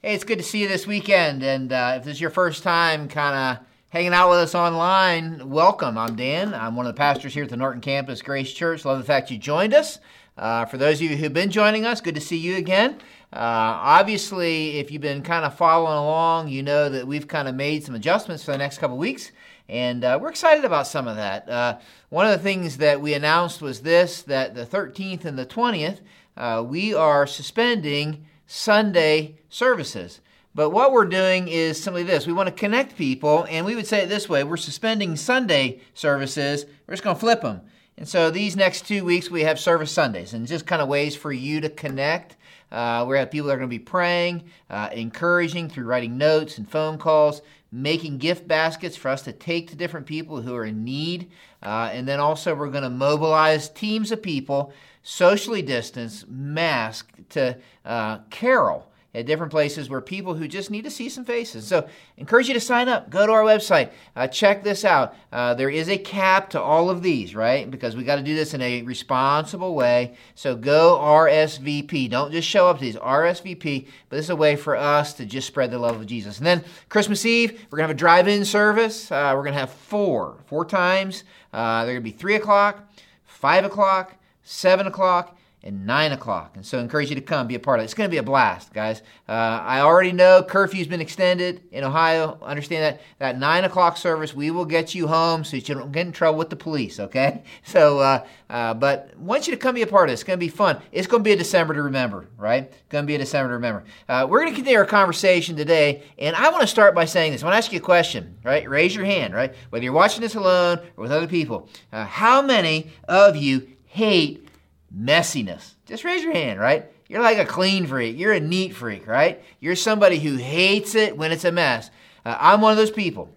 Hey, it's good to see you this weekend. And uh, if this is your first time kind of hanging out with us online, welcome. I'm Dan. I'm one of the pastors here at the Norton Campus Grace Church. Love the fact you joined us. Uh, for those of you who've been joining us, good to see you again. Uh, obviously, if you've been kind of following along, you know that we've kind of made some adjustments for the next couple weeks, and uh, we're excited about some of that. Uh, one of the things that we announced was this that the 13th and the 20th, uh, we are suspending Sunday services. But what we're doing is simply this we want to connect people, and we would say it this way we're suspending Sunday services, we're just going to flip them. And so these next two weeks, we have service Sundays, and just kind of ways for you to connect. Uh, we have people that are going to be praying, uh, encouraging through writing notes and phone calls, making gift baskets for us to take to different people who are in need. Uh, and then also, we're going to mobilize teams of people socially distanced, masked to uh, carol at different places where people who just need to see some faces. So, encourage you to sign up. Go to our website. Uh, check this out. Uh, there is a cap to all of these, right? Because we got to do this in a responsible way. So, go RSVP. Don't just show up to these RSVP, but this is a way for us to just spread the love of Jesus. And then Christmas Eve, we're to have a drive-in service. Uh, we're to have four, four times. Uh, they're to be three o'clock, five o'clock. 7 o'clock, and 9 o'clock. And so I encourage you to come, be a part of it. It's going to be a blast, guys. Uh, I already know curfew's been extended in Ohio. Understand that. That 9 o'clock service, we will get you home so that you don't get in trouble with the police, okay? So, uh, uh, but want you to come be a part of this. It's going to be fun. It's going to be a December to remember, right? It's going to be a December to remember. Uh, we're going to continue our conversation today, and I want to start by saying this. I want to ask you a question, right? Raise your hand, right? Whether you're watching this alone or with other people. Uh, how many of you hate messiness? Just raise your hand, right? You're like a clean freak. You're a neat freak, right? You're somebody who hates it when it's a mess. Uh, I'm one of those people.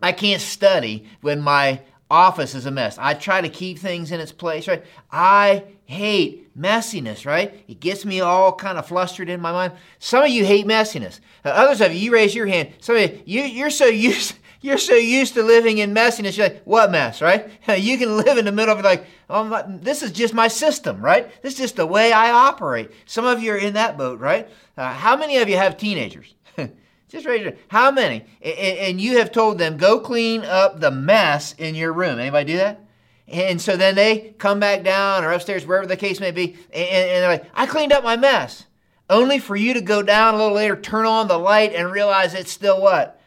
I can't study when my office is a mess. I try to keep things in its place, right? I hate messiness, right? It gets me all kind of flustered in my mind. Some of you hate messiness. Uh, others of you, you raise your hand. Some of you, you you're so used you're so used to living in messiness. You're like, what mess, right? You can live in the middle of it like, oh, this is just my system, right? This is just the way I operate. Some of you are in that boat, right? Uh, how many of you have teenagers? just raise your hand. How many? And you have told them, go clean up the mess in your room. Anybody do that? And so then they come back down or upstairs, wherever the case may be, and, they're like, I cleaned up my mess. Only for you to go down a little later, turn on the light, and realize it's still what?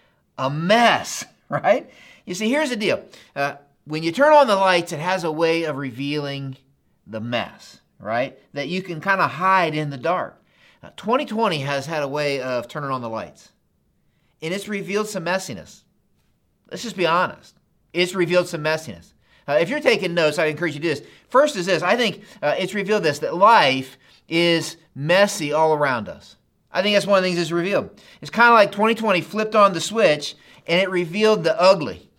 A mess, right? You see, here's the deal. Uh, when you turn on the lights, it has a way of revealing the mess, right? That you can kind of hide in the dark. 2020 has had a way of turning on the lights, and it's revealed some messiness. Let's just be honest. It's revealed some messiness. Uh, if you're taking notes, I encourage you to do this. First is this I think uh, it's revealed this that life is messy all around us. I think that's one of the things that's revealed. It's kind of like 2020 flipped on the switch and it revealed the ugly.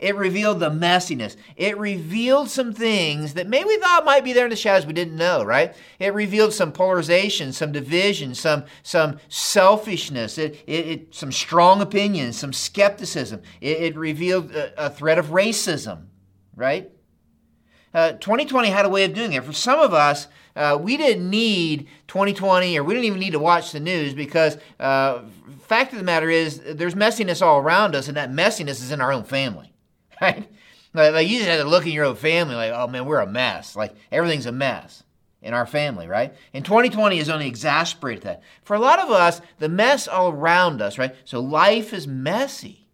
It revealed the messiness. It revealed some things that maybe we thought might be there in the shadows we didn't know, right? It revealed some polarization, some division, some, some selfishness, it, it, it some strong opinions, some skepticism. It, it revealed a, a, threat of racism, right? Uh, 2020 had a way of doing it. For some of us, uh, we didn't need 2020 or we didn't even need to watch the news because uh, fact of the matter is there's messiness all around us and that messiness is in our own family right? Like, you just have to look in your own family like oh man we're a mess. Like everything's a mess in our family right? And 2020 has only exasperated that. For a lot of us the mess all around us right? So life is messy.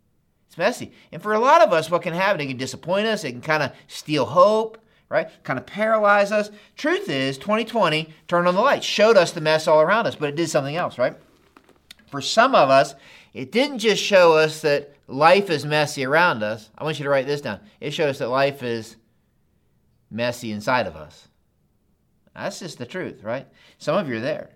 It's messy. And for a lot of us what can happen it can disappoint us it can kind of steal hope right? Kind of paralyze us. Truth is, 2020 turned on the light, showed us the mess all around us, but it did something else, right? For some of us, it didn't just show us that life is messy around us. I want you to write this down. It showed us that life is messy inside of us. That's just the truth, right? Some of you are there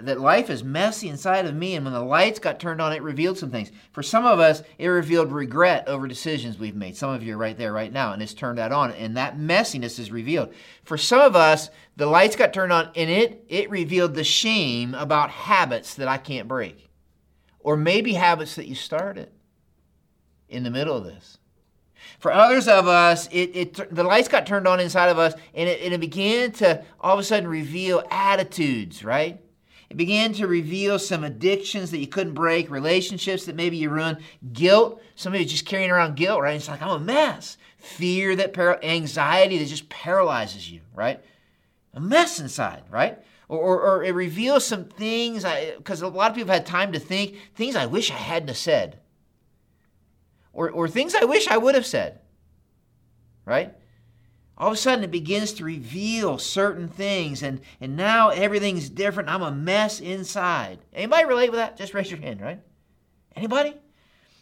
that life is messy inside of me, and when the lights got turned on, it revealed some things. For some of us, it revealed regret over decisions we've made. Some of you are right there right now, and it's turned that on, and that messiness is revealed. For some of us, the lights got turned on, and it it revealed the shame about habits that I can't break, or maybe habits that you started in the middle of this. For others of us, it, it the lights got turned on inside of us, and it, and it began to all of a sudden reveal attitudes, right? It began to reveal some addictions that you couldn't break, relationships that maybe you ruined, guilt. Somebody was just carrying around guilt, right? It's like, I'm a mess. Fear that, par- anxiety that just paralyzes you, right? A mess inside, right? Or, or, or it reveals some things, I because a lot of people had time to think, things I wish I hadn't have said. Or, or things I wish I would have said, right? All of a sudden it begins to reveal certain things and, and now everything's different. I'm a mess inside. Anybody relate with that? Just raise your hand right? Anybody?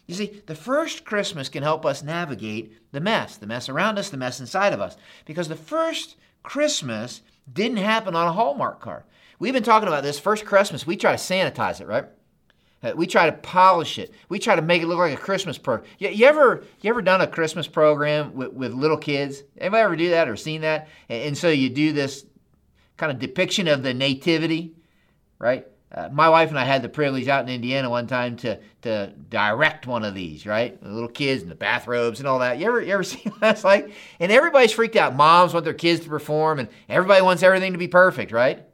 You see the first christmas can help us navigate the mess the mess around us the mess inside of us because the first christmas didn't happen on a hallmark card. We've been talking about this. First christmas we try to sanitize it right we try to polish it. We try to make it look like a Christmas program. You, you ever you ever done a Christmas program with, with little kids? Anybody ever do that or seen that? And, and so you do this kind of depiction of the nativity, right? Uh, my wife and I had the privilege out in Indiana one time to to direct one of these, right? The little kids in the bathrobes and all that. You ever you ever see what that's like? And everybody's freaked out. Moms want their kids to perform, and everybody wants everything to be perfect, right?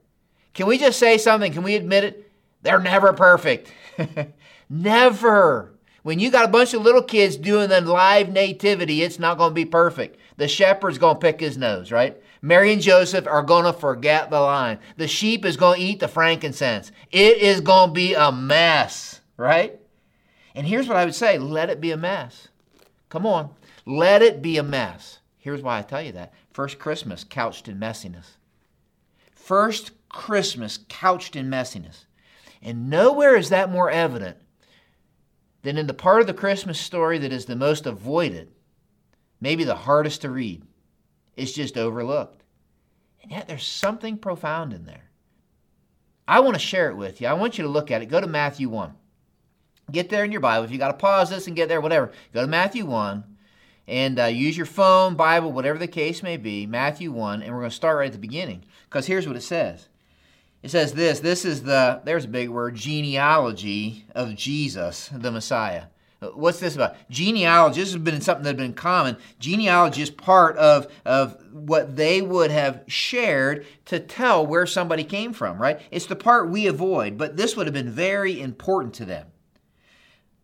Can we just say something? Can we admit it? They're never perfect. never. When you got a bunch of little kids doing the live nativity, it's not going to be perfect. The shepherd's going to pick his nose, right? Mary and Joseph are going to forget the line. The sheep is going to eat the frankincense. It is going to be a mess, right? And here's what I would say let it be a mess. Come on, let it be a mess. Here's why I tell you that. First Christmas couched in messiness. First Christmas couched in messiness. And nowhere is that more evident than in the part of the Christmas story that is the most avoided, maybe the hardest to read. It's just overlooked. And yet there's something profound in there. I want to share it with you. I want you to look at it. Go to Matthew 1. Get there in your Bible. If you got to pause this and get there, whatever, go to Matthew 1 and uh, use your phone, Bible, whatever the case may be. Matthew 1, and we're going to start right at the beginning because here's what it says it says this this is the, there's a big word, genealogy of Jesus, the Messiah. What's this about? Genealogy, this has been something that had been common. Genealogy is part of, of what they would have shared to tell where somebody came from, right? It's the part we avoid, but this would have been very important to them.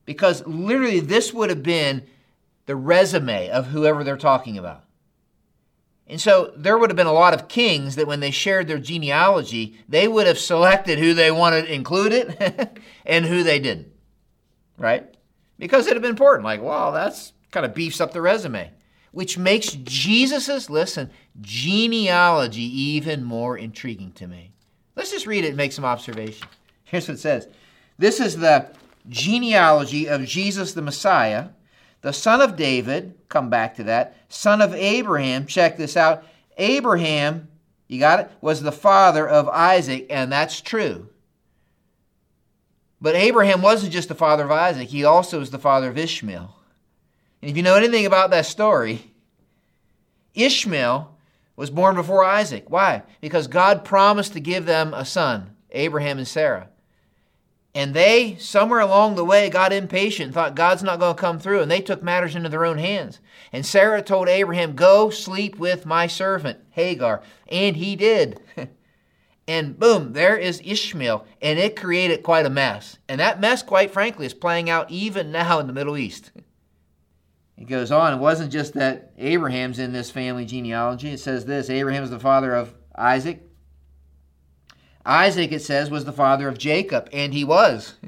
Because literally, this would have been the resume of whoever they're talking about. And so there would have been a lot of kings that when they shared their genealogy, they would have selected who they wanted included and who they didn't. Right? Because it'd have been important. Like, wow, that's kind of beefs up the resume. Which makes Jesus's, listen, genealogy even more intriguing to me. Let's just read it and make some observation. Here's what it says. This is the genealogy of Jesus the Messiah the son of David, come back to that, son of Abraham, check this out. Abraham, you got it, was the father of Isaac, and that's true. But Abraham wasn't just the father of Isaac, he also was the father of Ishmael. And if you know anything about that story, Ishmael was born before Isaac. Why? Because God promised to give them a son, Abraham and Sarah. And they, somewhere along the way, got impatient, thought God's not going to come through, and they took matters into their own hands. And Sarah told Abraham, Go sleep with my servant, Hagar. And he did. and boom, there is Ishmael. And it created quite a mess. And that mess, quite frankly, is playing out even now in the Middle East. It goes on. It wasn't just that Abraham's in this family genealogy. It says this Abraham is the father of Isaac, Isaac, it says, was the father of Jacob, and he was.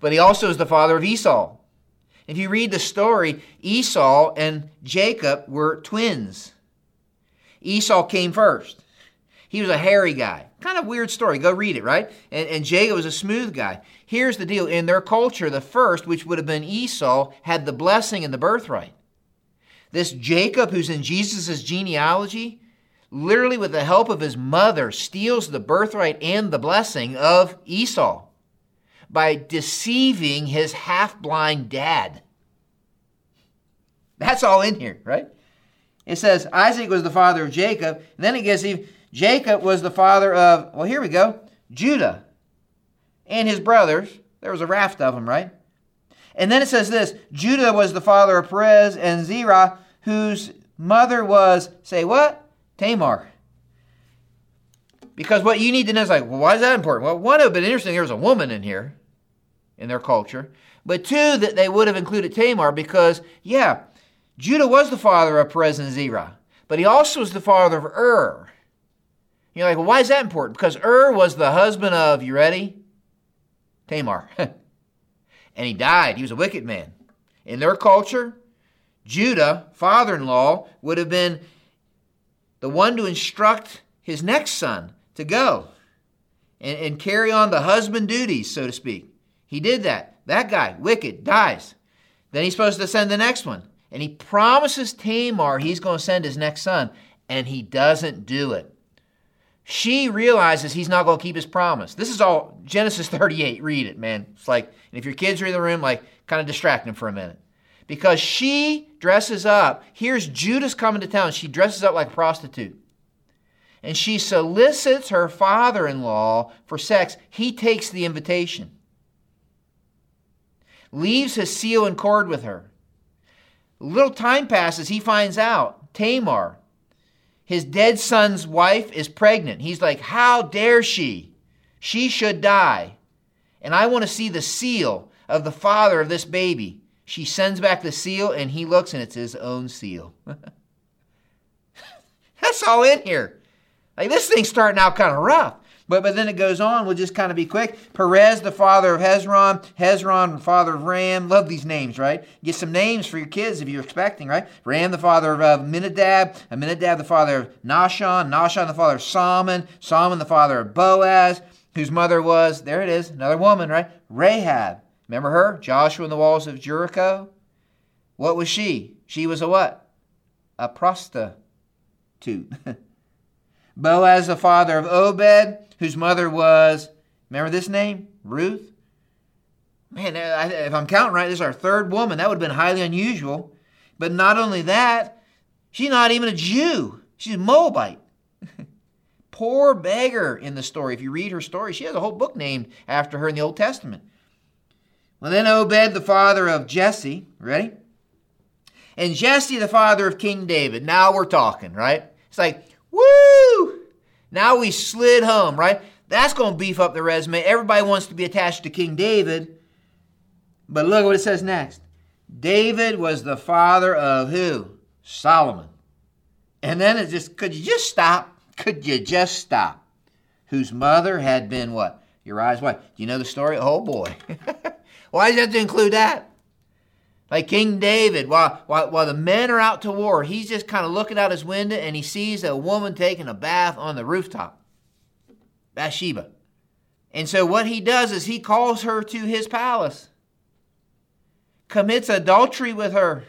But he also is the father of Esau. If you read the story, Esau and Jacob were twins. Esau came first. He was a hairy guy. Kind of weird story. Go read it, right? And, and Jacob was a smooth guy. Here's the deal in their culture, the first, which would have been Esau, had the blessing and the birthright. This Jacob, who's in Jesus' genealogy, literally with the help of his mother, steals the birthright and the blessing of Esau by deceiving his half blind dad. That's all in here, right? It says Isaac was the father of Jacob. And then it gets even, Jacob was the father of, well, here we go, Judah and his brothers. There was a raft of them, right? And then it says this Judah was the father of Perez and Zerah, whose mother was, say what? Tamar. Because what you need to know is like, well, why is that important? Well, one, it would have been interesting there was a woman in here in their culture. But two, that they would have included Tamar because, yeah, Judah was the father of Perez and Zerah, but he also was the father of Ur. You're like, well, why is that important? Because Ur was the husband of, you ready? Tamar. and he died. He was a wicked man. In their culture, Judah, father in law, would have been the one to instruct his next son to go and, and carry on the husband duties, so to speak. He did that. That guy, wicked, dies. Then he's supposed to send the next one. And he promises Tamar he's going to send his next son, and he doesn't do it. She realizes he's not going to keep his promise. This is all Genesis 38. Read it, man. It's like, if your kids are in the room, like, kind of distract them for a minute. Because she dresses up. Here's Judas coming to town. She dresses up like a prostitute. And she solicits her father in law for sex. He takes the invitation leaves his seal and cord with her. Little time passes, he finds out Tamar, his dead son's wife, is pregnant. He's like, How dare she? She should die. And I want to see the seal of the father of this baby. She sends back the seal, and he looks, and it's his own seal. That's all in here. Like this thing's starting out kind of rough. But, but then it goes on. We'll just kind of be quick. Perez, the father of Hezron. Hezron, father of Ram. Love these names, right? Get some names for your kids if you're expecting, right? Ram, the father of uh, Minadab. Minadab, the father of Nahshon. Nahshon, the father of Salmon. Salmon, the father of Boaz, whose mother was, there it is, another woman, right? Rahab. Remember her? Joshua in the walls of Jericho. What was she? She was a what? A prostitute. Boaz, the father of Obed, whose mother was, remember this name? Ruth? Man, if I'm counting right, this is our third woman. That would have been highly unusual. But not only that, she's not even a Jew, she's a Moabite. Poor beggar in the story. If you read her story, she has a whole book named after her in the Old Testament. Well, then Obed, the father of Jesse, ready? And Jesse, the father of King David. Now we're talking, right? It's like, woo! Now we slid home, right? That's going to beef up the resume. Everybody wants to be attached to King David. But look what it says next. David was the father of who? Solomon. And then it just, could you just stop? Could you just stop? Whose mother had been what? Uriah's wife. Do you know the story? Oh boy. Why does you have to include that? Like King David, while, while, while the men are out to war, he's just kind of looking out his window and he sees a woman taking a bath on the rooftop. Bathsheba. And so what he does is he calls her to his palace, commits adultery with her.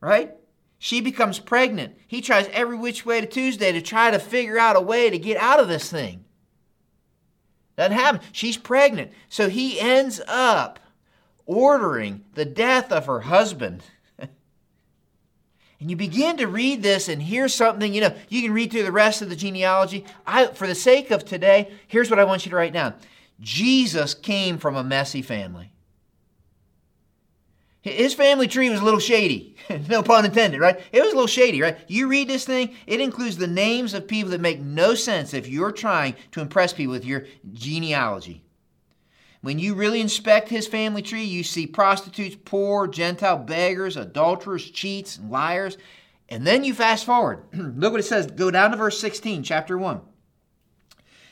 Right? She becomes pregnant. He tries every which way to Tuesday to try to figure out a way to get out of this thing. Doesn't happen. She's pregnant. So he ends up ordering the death of her husband. and you begin to read this and hear something, you know, you can read through the rest of the genealogy. I, for the sake of today, here's what I want you to write down Jesus came from a messy family. His family tree was a little shady. no pun intended, right? It was a little shady, right? You read this thing, it includes the names of people that make no sense if you're trying to impress people with your genealogy. When you really inspect his family tree, you see prostitutes, poor, Gentile beggars, adulterers, cheats, and liars. And then you fast forward. Look what it says. Go down to verse 16, chapter 1.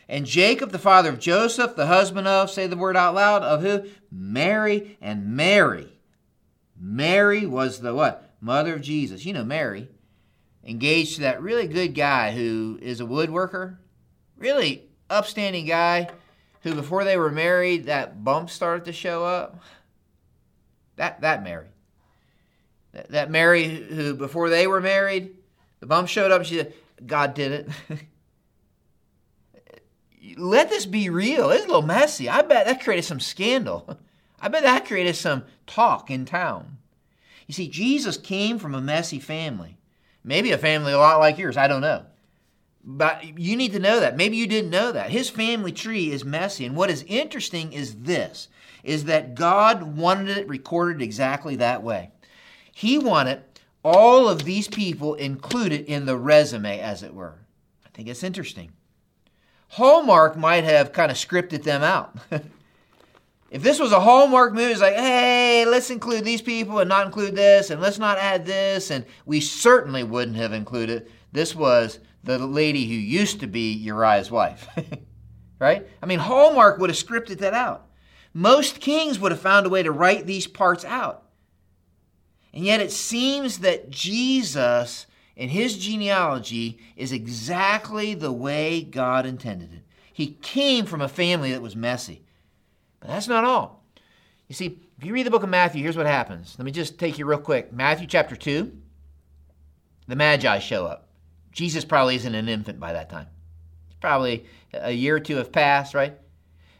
And Jacob, the father of Joseph, the husband of, say the word out loud, of who? Mary and Mary. Mary was the what? Mother of Jesus. You know Mary. Engaged to that really good guy who is a woodworker. Really upstanding guy who before they were married, that bump started to show up. That that Mary. That, that Mary who before they were married, the bump showed up. She said, "God did it." Let this be real. It's a little messy. I bet that created some scandal. I bet that created some talk in town. You see, Jesus came from a messy family. Maybe a family a lot like yours. I don't know. But you need to know that. Maybe you didn't know that. His family tree is messy. And what is interesting is this is that God wanted it recorded exactly that way. He wanted all of these people included in the resume, as it were. I think it's interesting. Hallmark might have kind of scripted them out. if this was a Hallmark movie, it's like, hey, let's include these people and not include this, and let's not add this, and we certainly wouldn't have included. This was the lady who used to be Uriah's wife. right? I mean, Hallmark would have scripted that out. Most kings would have found a way to write these parts out. And yet it seems that Jesus and his genealogy is exactly the way God intended it. He came from a family that was messy. That's not all. You see, if you read the book of Matthew, here's what happens. Let me just take you real quick. Matthew chapter 2, the Magi show up. Jesus probably isn't an infant by that time. Probably a year or two have passed, right?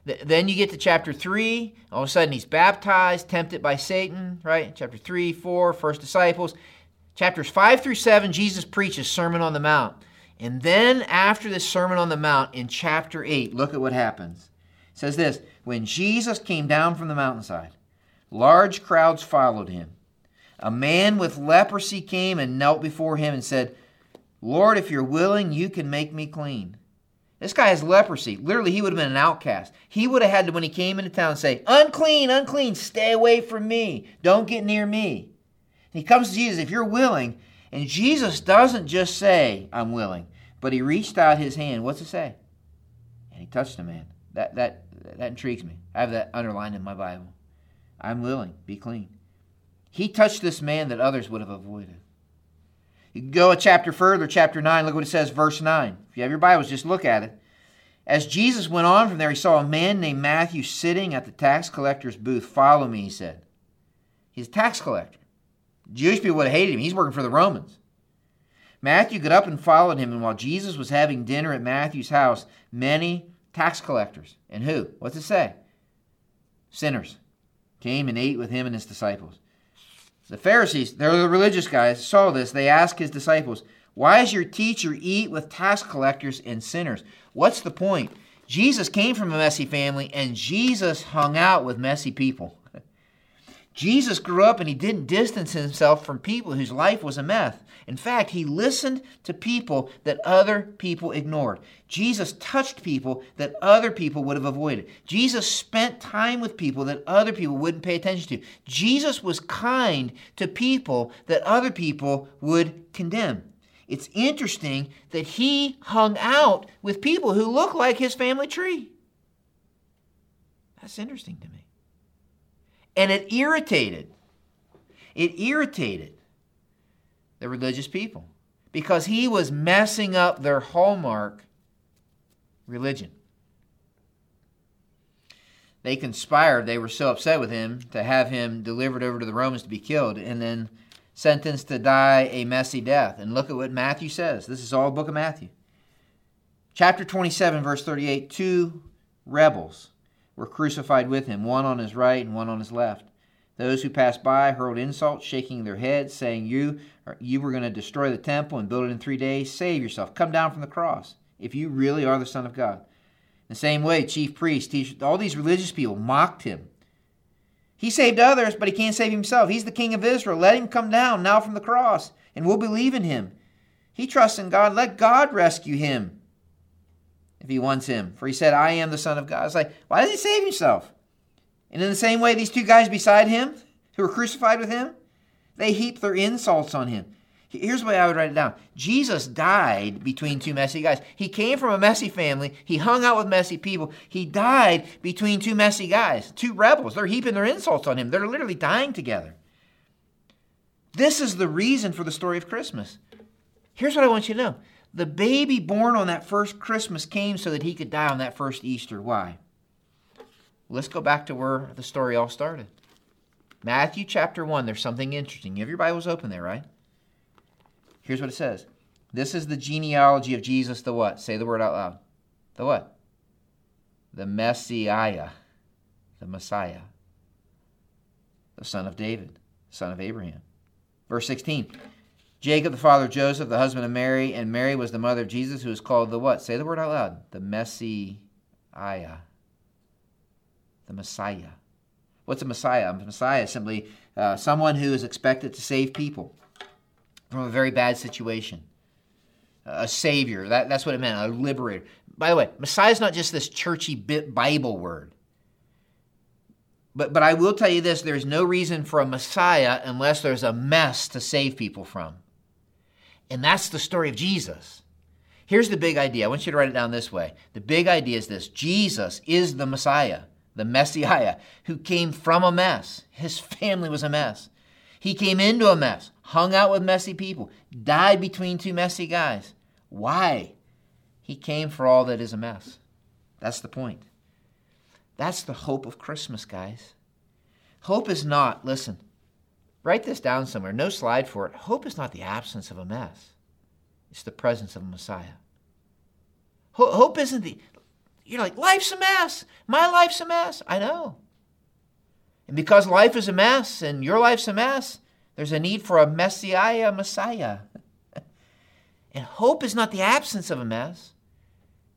Then you get to chapter 3. All of a sudden, he's baptized, tempted by Satan, right? Chapter 3, 4, first disciples. Chapters 5 through 7, Jesus preaches Sermon on the Mount. And then, after this Sermon on the Mount, in chapter 8, look at what happens. It says this When Jesus came down from the mountainside, large crowds followed him. A man with leprosy came and knelt before him and said, Lord, if you're willing, you can make me clean. This guy has leprosy. Literally, he would have been an outcast. He would have had to, when he came into town, say, Unclean, unclean, stay away from me. Don't get near me. And he comes to Jesus, if you're willing. And Jesus doesn't just say, I'm willing, but he reached out his hand. What's it say? And he touched the man. That, that, that intrigues me. I have that underlined in my Bible. I'm willing, be clean. He touched this man that others would have avoided. You can go a chapter further, chapter 9. Look what it says, verse 9. If you have your Bibles, just look at it. As Jesus went on from there, he saw a man named Matthew sitting at the tax collector's booth. Follow me, he said. He's a tax collector. Jewish people would have hated him. He's working for the Romans. Matthew got up and followed him, and while Jesus was having dinner at Matthew's house, many tax collectors, and who? What's it say? Sinners, came and ate with him and his disciples. The Pharisees, they're the religious guys, saw this. They asked his disciples, Why does your teacher eat with tax collectors and sinners? What's the point? Jesus came from a messy family, and Jesus hung out with messy people. Jesus grew up and he didn't distance himself from people whose life was a mess. In fact, he listened to people that other people ignored. Jesus touched people that other people would have avoided. Jesus spent time with people that other people wouldn't pay attention to. Jesus was kind to people that other people would condemn. It's interesting that he hung out with people who look like his family tree. That's interesting to me. And it irritated, it irritated the religious people because he was messing up their hallmark religion. They conspired, they were so upset with him to have him delivered over to the Romans to be killed and then sentenced to die a messy death. And look at what Matthew says. This is all book of Matthew. Chapter 27, verse 38 two rebels were crucified with him, one on his right and one on his left. Those who passed by hurled insults, shaking their heads, saying, You, you were going to destroy the temple and build it in three days. Save yourself. Come down from the cross if you really are the Son of God. The same way, chief priests, teachers, all these religious people mocked him. He saved others, but he can't save himself. He's the king of Israel. Let him come down now from the cross, and we'll believe in him. He trusts in God. Let God rescue him if he wants him. For he said, I am the Son of God. It's like, why does he save himself? And in the same way, these two guys beside him, who were crucified with him, they heaped their insults on him. Here's the way I would write it down Jesus died between two messy guys. He came from a messy family. He hung out with messy people. He died between two messy guys, two rebels. They're heaping their insults on him. They're literally dying together. This is the reason for the story of Christmas. Here's what I want you to know the baby born on that first Christmas came so that he could die on that first Easter. Why? Let's go back to where the story all started. Matthew chapter 1, there's something interesting. You have your Bibles open there, right? Here's what it says. This is the genealogy of Jesus, the what? Say the word out loud. The what? The Messiah. The Messiah. The son of David, son of Abraham. Verse 16. Jacob, the father of Joseph, the husband of Mary, and Mary was the mother of Jesus, who is called the what? Say the word out loud. The Messiah. The Messiah. What's a Messiah? A Messiah is simply uh, someone who is expected to save people from a very bad situation. a savior. That, that's what it meant, a liberator. By the way, Messiah is not just this churchy bit Bible word. But, but I will tell you this there's no reason for a Messiah unless there's a mess to save people from. And that's the story of Jesus. Here's the big idea. I want you to write it down this way. The big idea is this Jesus is the Messiah, the Messiah, who came from a mess. His family was a mess. He came into a mess, hung out with messy people, died between two messy guys. Why? He came for all that is a mess. That's the point. That's the hope of Christmas, guys. Hope is not, listen, write this down somewhere, no slide for it. Hope is not the absence of a mess, it's the presence of a Messiah. Hope isn't the, you're like, life's a mess. My life's a mess. I know. And because life is a mess and your life's a mess, there's a need for a Messiah, Messiah. and hope is not the absence of a mess,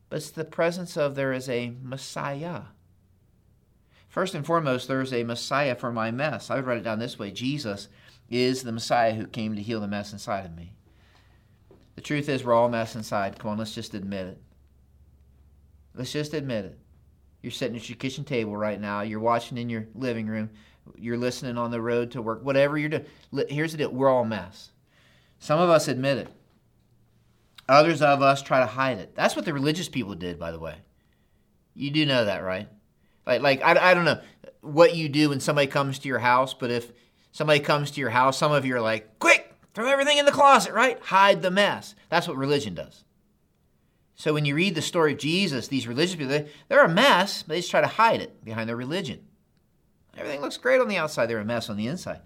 but it's the presence of there is a Messiah. First and foremost, there's a Messiah for my mess. I would write it down this way Jesus is the Messiah who came to heal the mess inside of me. The truth is, we're all mess inside. Come on, let's just admit it. Let's just admit it. You're sitting at your kitchen table right now. You're watching in your living room. You're listening on the road to work. Whatever you're doing. Here's the deal we're all mess. Some of us admit it, others of us try to hide it. That's what the religious people did, by the way. You do know that, right? Like, like I, I don't know what you do when somebody comes to your house, but if somebody comes to your house, some of you are like, quick, throw everything in the closet, right? Hide the mess. That's what religion does. So when you read the story of Jesus, these religious people, they, they're a mess, but they just try to hide it behind their religion. Everything looks great on the outside, they're a mess on the inside.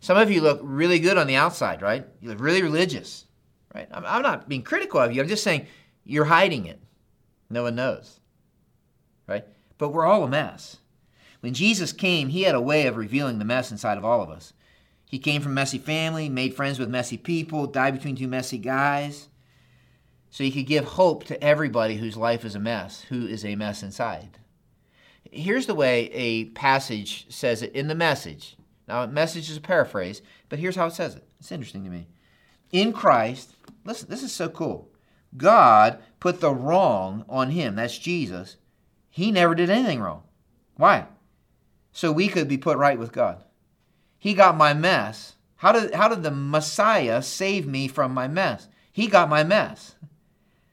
Some of you look really good on the outside, right? You look really religious, right? I'm, I'm not being critical of you, I'm just saying you're hiding it. No one knows, right? But we're all a mess. When Jesus came, he had a way of revealing the mess inside of all of us. He came from messy family, made friends with messy people, died between two messy guys. So he could give hope to everybody whose life is a mess, who is a mess inside. Here's the way a passage says it in the message. Now, a message is a paraphrase, but here's how it says it. It's interesting to me. In Christ, listen, this is so cool. God put the wrong on him, that's Jesus, he never did anything wrong. Why? So we could be put right with God. He got my mess. How did, how did the Messiah save me from my mess? He got my mess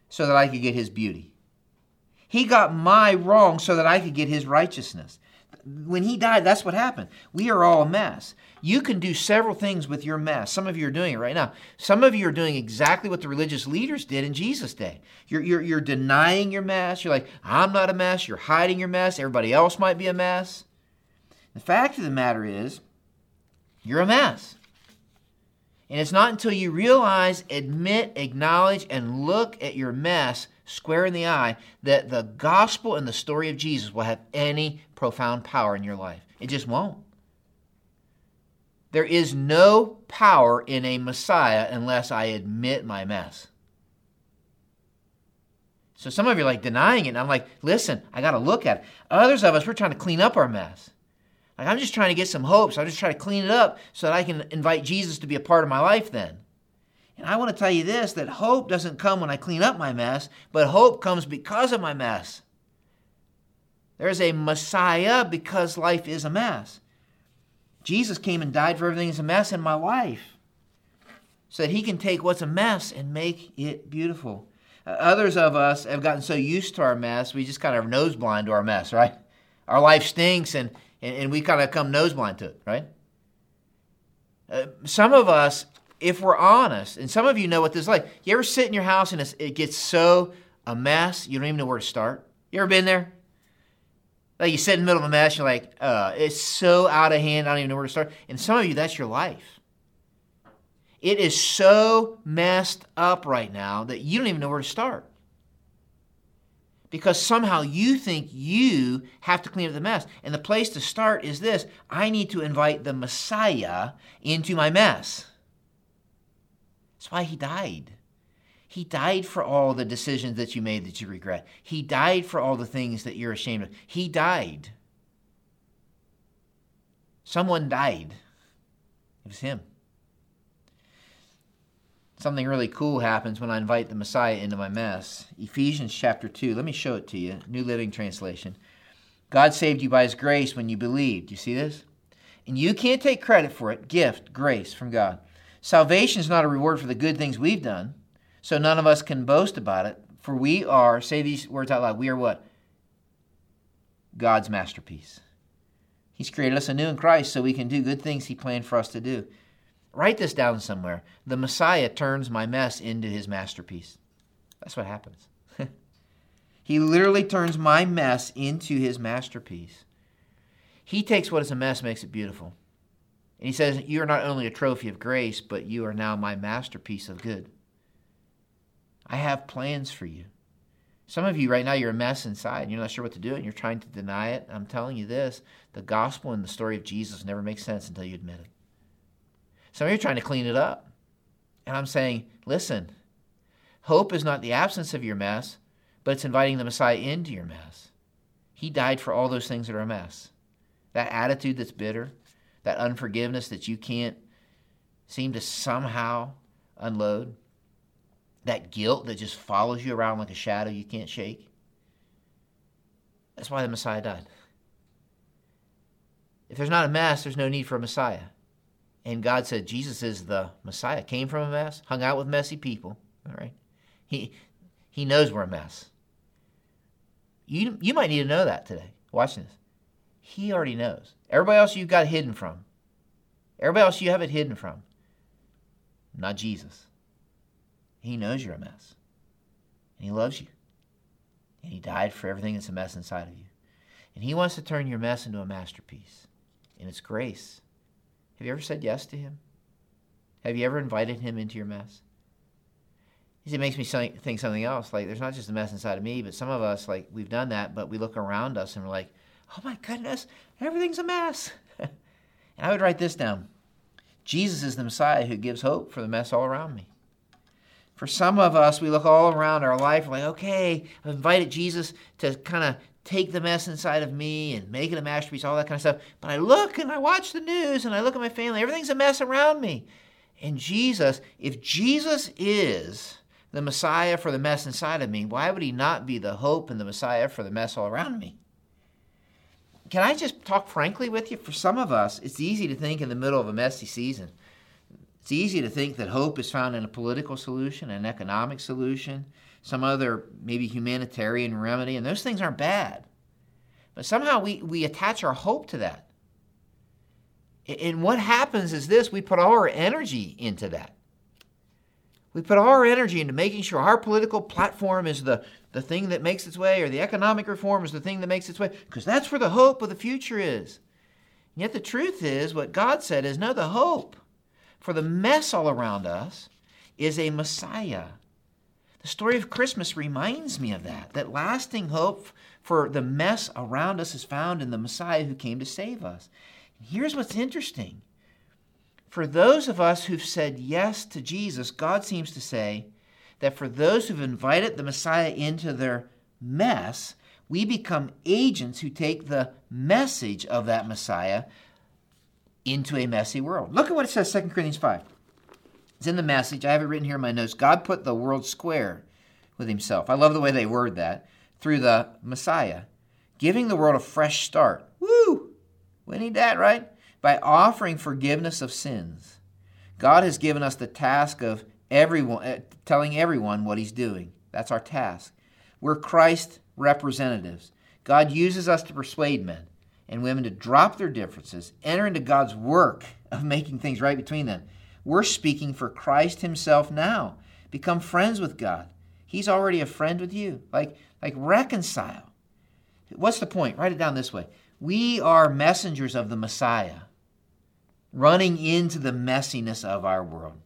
so that I could get his beauty. He got my wrong so that I could get his righteousness. When he died, that's what happened. We are all a mess. You can do several things with your mess. Some of you are doing it right now. Some of you are doing exactly what the religious leaders did in Jesus' day. You're, you're, you're denying your mess. You're like, I'm not a mess. You're hiding your mess. Everybody else might be a mess. The fact of the matter is, you're a mess. And it's not until you realize, admit, acknowledge, and look at your mess square in the eye that the gospel and the story of Jesus will have any profound power in your life. It just won't. There is no power in a Messiah unless I admit my mess. So some of you are like denying it, and I'm like, listen, I got to look at it. Others of us, we're trying to clean up our mess. Like, I'm just trying to get some hope, so I'm just trying to clean it up so that I can invite Jesus to be a part of my life then. And I want to tell you this that hope doesn't come when I clean up my mess, but hope comes because of my mess. There's a Messiah because life is a mess. Jesus came and died for everything that's a mess in my life so that he can take what's a mess and make it beautiful. Uh, others of us have gotten so used to our mess, we just kind of nose blind to our mess, right? Our life stinks and, and, and we kind of come nose blind to it, right? Uh, some of us, if we're honest, and some of you know what this is like, you ever sit in your house and it gets so a mess, you don't even know where to start? You ever been there? Like you sit in the middle of a mess, you're like, uh, it's so out of hand, I don't even know where to start. And some of you, that's your life. It is so messed up right now that you don't even know where to start. Because somehow you think you have to clean up the mess. And the place to start is this I need to invite the Messiah into my mess. That's why he died. He died for all the decisions that you made that you regret. He died for all the things that you're ashamed of. He died. Someone died. It was him. something really cool happens when I invite the Messiah into my mess. Ephesians chapter 2. Let me show it to you. New Living Translation. God saved you by his grace when you believed. You see this? And you can't take credit for it. Gift, grace from God. Salvation is not a reward for the good things we've done, so none of us can boast about it. For we are, say these words out loud, we are what? God's masterpiece. He's created us anew in Christ so we can do good things He planned for us to do. Write this down somewhere. The Messiah turns my mess into His masterpiece. That's what happens. he literally turns my mess into His masterpiece. He takes what is a mess, makes it beautiful. And He says, You are not only a trophy of grace, but you are now my masterpiece of good. I have plans for you. Some of you right now, you're a mess inside you're not sure what to do and you're trying to deny it. I'm telling you this the gospel and the story of Jesus never makes sense until you admit it. Some of you are trying to clean it up. And I'm saying, listen, hope is not the absence of your mess, but it's inviting the Messiah into your mess. He died for all those things that are a mess. That attitude that's bitter, that unforgiveness that you can't seem to somehow unload that guilt that just follows you around like a shadow you can't shake. That's why the Messiah died. If there's not a mess, there's no need for a Messiah. And God said Jesus is the Messiah. Came from a mess, hung out with messy people. All right. He he knows we're a mess. You you might need to know that today. watching this. He already knows. Everybody else you've got hidden from. Everybody else you have it hidden from. Not Jesus. He knows you're a mess. And He loves you. And He died for everything that's a mess inside of you. And He wants to turn your mess into a masterpiece. And it's grace. Have you ever said yes to Him? Have you ever invited Him into your mess? It makes me think something else. Like, there's not just a mess inside of me, but some of us, like, we've done that, but we look around us and we're like, oh my goodness, everything's a mess. and I would write this down Jesus is the Messiah who gives hope for the mess all around me. For some of us, we look all around our life like, okay, I've invited Jesus to kind of take the mess inside of me and make it a masterpiece, all that kind of stuff. But I look and I watch the news and I look at my family, everything's a mess around me. And Jesus, if Jesus is the Messiah for the mess inside of me, why would he not be the hope and the Messiah for the mess all around me? Can I just talk frankly with you? For some of us, it's easy to think in the middle of a messy season it's easy to think that hope is found in a political solution, an economic solution, some other maybe humanitarian remedy, and those things aren't bad. But somehow we, we attach our hope to that. And what happens is this we put all our energy into that. We put all our energy into making sure our political platform is the, the thing that makes its way, or the economic reform is the thing that makes its way, because that's where the hope of the future is. And yet the truth is, what God said is no, the hope for the mess all around us is a Messiah. The story of Christmas reminds me of that, that lasting hope for the mess around us is found in the Messiah who came to save us. And here's what's interesting. For those of us who've said yes to Jesus, God seems to say that for those who've invited the Messiah into their mess, we become agents who take the message of that Messiah into a messy world. Look at what it says, 2 Corinthians 5. It's in the message. I have it written here in my notes. God put the world square with himself. I love the way they word that. Through the Messiah, giving the world a fresh start. Woo! We need that, right? By offering forgiveness of sins. God has given us the task of everyone uh, telling everyone what he's doing. That's our task. We're Christ representatives. God uses us to persuade men and women to drop their differences, enter into God's work of making things right between them. We're speaking for Christ Himself now. Become friends with God. He's already a friend with you. Like, like reconcile. What's the point? Write it down this way. We are messengers of the Messiah, running into the messiness of our world.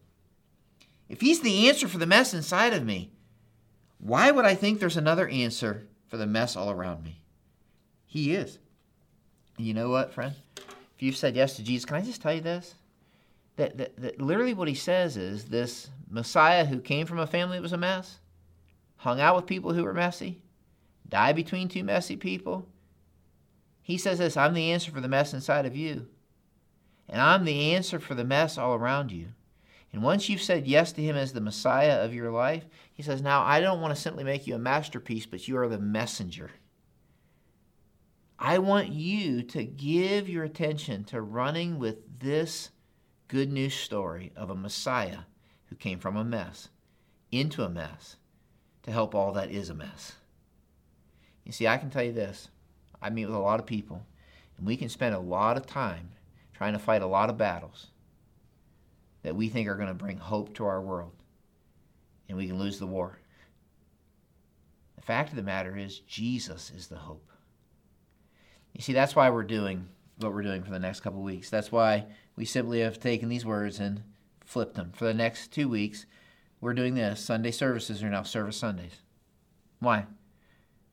If He's the answer for the mess inside of me, why would I think there's another answer for the mess all around me? He is. You know what, friend? If you've said yes to Jesus, can I just tell you this? That, that, that literally what he says is this Messiah who came from a family that was a mess, hung out with people who were messy, died between two messy people. He says this I'm the answer for the mess inside of you. And I'm the answer for the mess all around you. And once you've said yes to him as the Messiah of your life, he says, Now I don't want to simply make you a masterpiece, but you are the messenger. I want you to give your attention to running with this good news story of a Messiah who came from a mess into a mess to help all that is a mess. You see, I can tell you this I meet with a lot of people, and we can spend a lot of time trying to fight a lot of battles that we think are going to bring hope to our world, and we can lose the war. The fact of the matter is, Jesus is the hope. You see, that's why we're doing what we're doing for the next couple weeks. That's why we simply have taken these words and flipped them. For the next two weeks, we're doing this. Sunday services are now service Sundays. Why?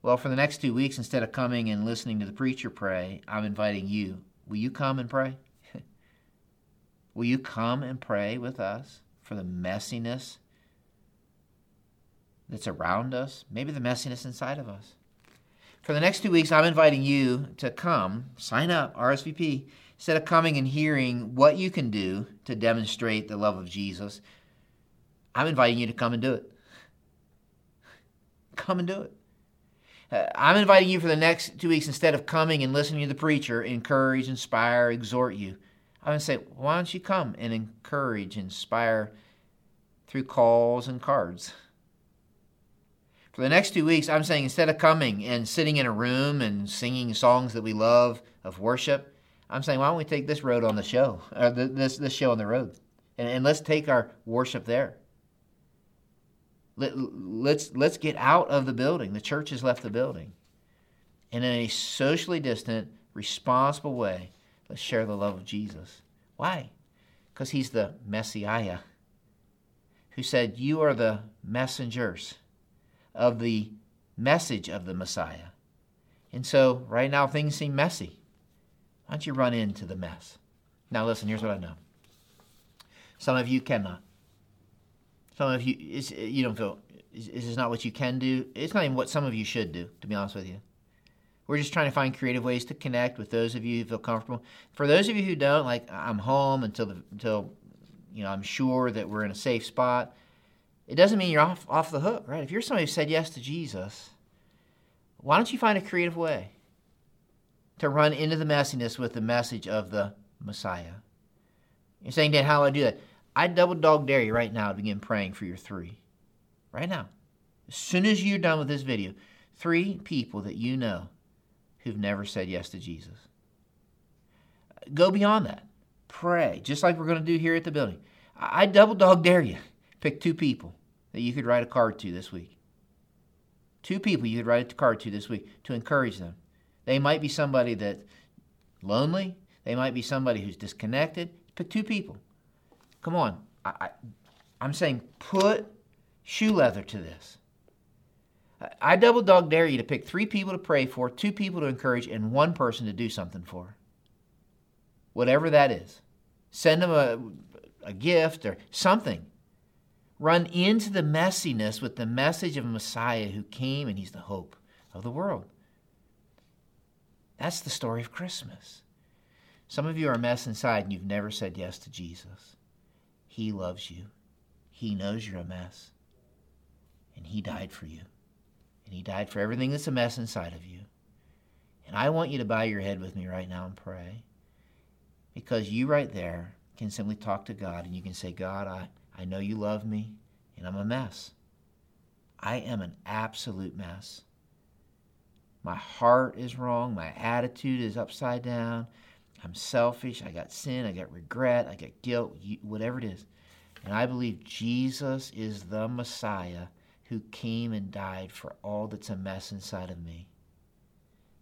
Well, for the next two weeks, instead of coming and listening to the preacher pray, I'm inviting you. Will you come and pray? Will you come and pray with us for the messiness that's around us? Maybe the messiness inside of us. For the next two weeks, I'm inviting you to come, sign up, RSVP, instead of coming and hearing what you can do to demonstrate the love of Jesus. I'm inviting you to come and do it. Come and do it. Uh, I'm inviting you for the next two weeks, instead of coming and listening to the preacher, encourage, inspire, exhort you. I'm going to say, why don't you come and encourage, inspire through calls and cards? For the next two weeks, I'm saying instead of coming and sitting in a room and singing songs that we love of worship, I'm saying, why don't we take this road on the show, uh, or this, this show on the road, and, and let's take our worship there. Let, let's, let's get out of the building. The church has left the building. And in a socially distant, responsible way, let's share the love of Jesus. Why? Because he's the Messiah who said, You are the messengers of the message of the Messiah. And so, right now, things seem messy. Why don't you run into the mess? Now, listen, here's what I know. Some of you cannot. Some of you, you don't feel, this is not what you can do. It's not even what some of you should do, to be honest with you. We're just trying to find creative ways to connect with those of you who feel comfortable. For those of you who don't, like I'm home until the, until you know I'm sure that we're in a safe spot. It doesn't mean you're off off the hook, right? If you're somebody who said yes to Jesus, why don't you find a creative way to run into the messiness with the message of the Messiah? You're saying, Dan, how do I do that? I double dog dare you right now to begin praying for your three. Right now. As soon as you're done with this video, three people that you know who've never said yes to Jesus. Go beyond that. Pray, just like we're going to do here at the building. I double dog dare you. Pick two people that you could write a card to this week. Two people you could write a card to this week to encourage them. They might be somebody that's lonely. They might be somebody who's disconnected. Pick two people. Come on. I, I, I'm saying put shoe leather to this. I double dog dare you to pick three people to pray for, two people to encourage, and one person to do something for. Whatever that is. Send them a, a gift or something. Run into the messiness with the message of a Messiah who came and he's the hope of the world. That's the story of Christmas. Some of you are a mess inside and you've never said yes to Jesus. He loves you. He knows you're a mess. And He died for you. And He died for everything that's a mess inside of you. And I want you to bow your head with me right now and pray. Because you right there can simply talk to God and you can say, God, I, I know you love me and I'm a mess. I am an absolute mess. My heart is wrong. My attitude is upside down. I'm selfish. I got sin. I got regret. I got guilt, whatever it is. And I believe Jesus is the Messiah who came and died for all that's a mess inside of me.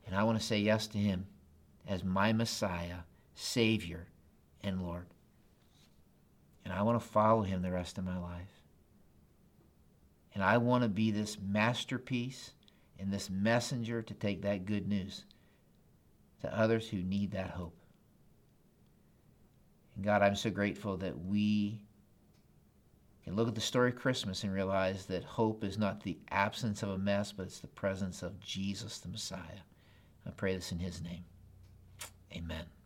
And I want to say yes to him as my Messiah, Savior, and Lord. And I want to follow him the rest of my life. And I want to be this masterpiece and this messenger to take that good news to others who need that hope. And God, I'm so grateful that we can look at the story of Christmas and realize that hope is not the absence of a mess, but it's the presence of Jesus the Messiah. I pray this in his name. Amen.